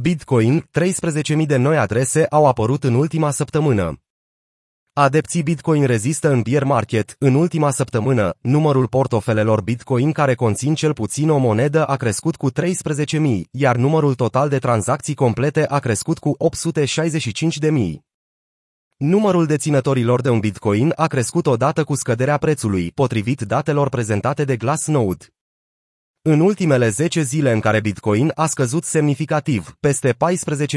Bitcoin, 13.000 de noi adrese au apărut în ultima săptămână. Adepții Bitcoin rezistă în bear market. În ultima săptămână, numărul portofelelor Bitcoin care conțin cel puțin o monedă a crescut cu 13.000, iar numărul total de tranzacții complete a crescut cu 865.000. Numărul deținătorilor de un Bitcoin a crescut odată cu scăderea prețului, potrivit datelor prezentate de Glassnode. În ultimele 10 zile în care Bitcoin a scăzut semnificativ, peste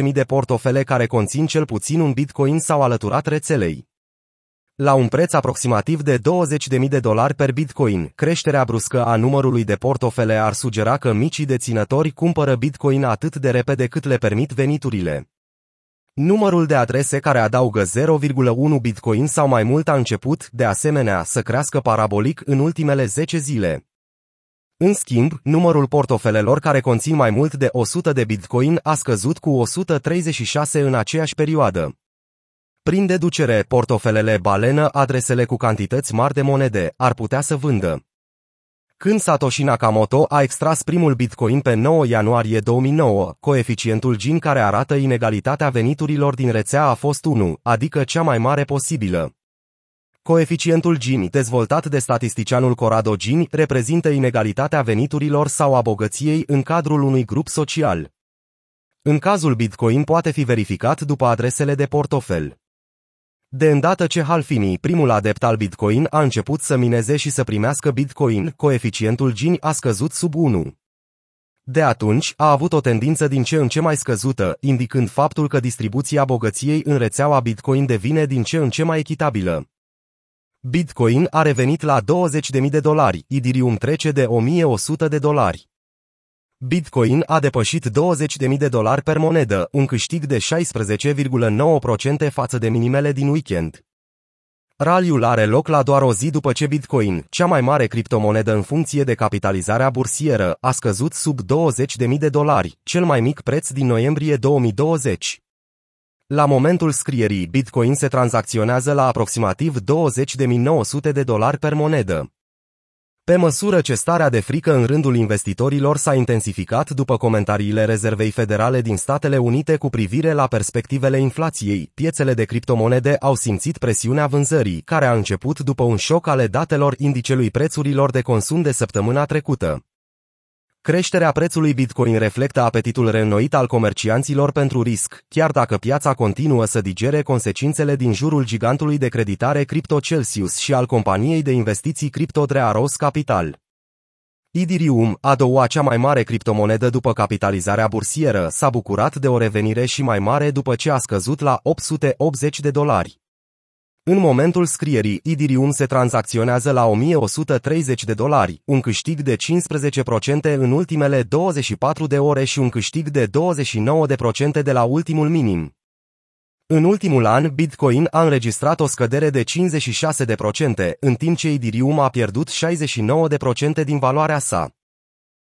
14.000 de portofele care conțin cel puțin un Bitcoin s-au alăturat rețelei. La un preț aproximativ de 20.000 de dolari per Bitcoin, creșterea bruscă a numărului de portofele ar sugera că micii deținători cumpără Bitcoin atât de repede cât le permit veniturile. Numărul de adrese care adaugă 0,1 Bitcoin sau mai mult a început, de asemenea, să crească parabolic în ultimele 10 zile. În schimb, numărul portofelelor care conțin mai mult de 100 de Bitcoin a scăzut cu 136 în aceeași perioadă. Prin deducere, portofelele balenă, adresele cu cantități mari de monede, ar putea să vândă. Când Satoshi Nakamoto a extras primul Bitcoin pe 9 ianuarie 2009, coeficientul Gini care arată inegalitatea veniturilor din rețea a fost 1, adică cea mai mare posibilă. Coeficientul Gini, dezvoltat de statisticianul Corrado Gini, reprezintă inegalitatea veniturilor sau a bogăției în cadrul unui grup social. În cazul Bitcoin poate fi verificat după adresele de portofel. De îndată ce Halfini, primul adept al Bitcoin, a început să mineze și să primească Bitcoin, coeficientul Gini a scăzut sub 1. De atunci, a avut o tendință din ce în ce mai scăzută, indicând faptul că distribuția bogăției în rețeaua Bitcoin devine din ce în ce mai echitabilă. Bitcoin a revenit la 20.000 de dolari, Ethereum trece de 1.100 de dolari. Bitcoin a depășit 20.000 de dolari per monedă, un câștig de 16,9% față de minimele din weekend. Raliul are loc la doar o zi după ce Bitcoin, cea mai mare criptomonedă în funcție de capitalizarea bursieră, a scăzut sub 20.000 de dolari, cel mai mic preț din noiembrie 2020. La momentul scrierii, Bitcoin se tranzacționează la aproximativ 20.900 de dolari per monedă. Pe măsură ce starea de frică în rândul investitorilor s-a intensificat după comentariile Rezervei Federale din Statele Unite cu privire la perspectivele inflației, piețele de criptomonede au simțit presiunea vânzării, care a început după un șoc ale datelor indicelui prețurilor de consum de săptămâna trecută. Creșterea prețului Bitcoin reflectă apetitul reînnoit al comercianților pentru risc, chiar dacă piața continuă să digere consecințele din jurul gigantului de creditare Crypto Celsius și al companiei de investiții Crypto Drearos Capital. Ethereum, a doua cea mai mare criptomonedă după capitalizarea bursieră, s-a bucurat de o revenire și mai mare după ce a scăzut la 880 de dolari. În momentul scrierii, Ethereum se tranzacționează la 1130 de dolari, un câștig de 15% în ultimele 24 de ore și un câștig de 29% de la ultimul minim. În ultimul an, Bitcoin a înregistrat o scădere de 56%, în timp ce Ethereum a pierdut 69% din valoarea sa.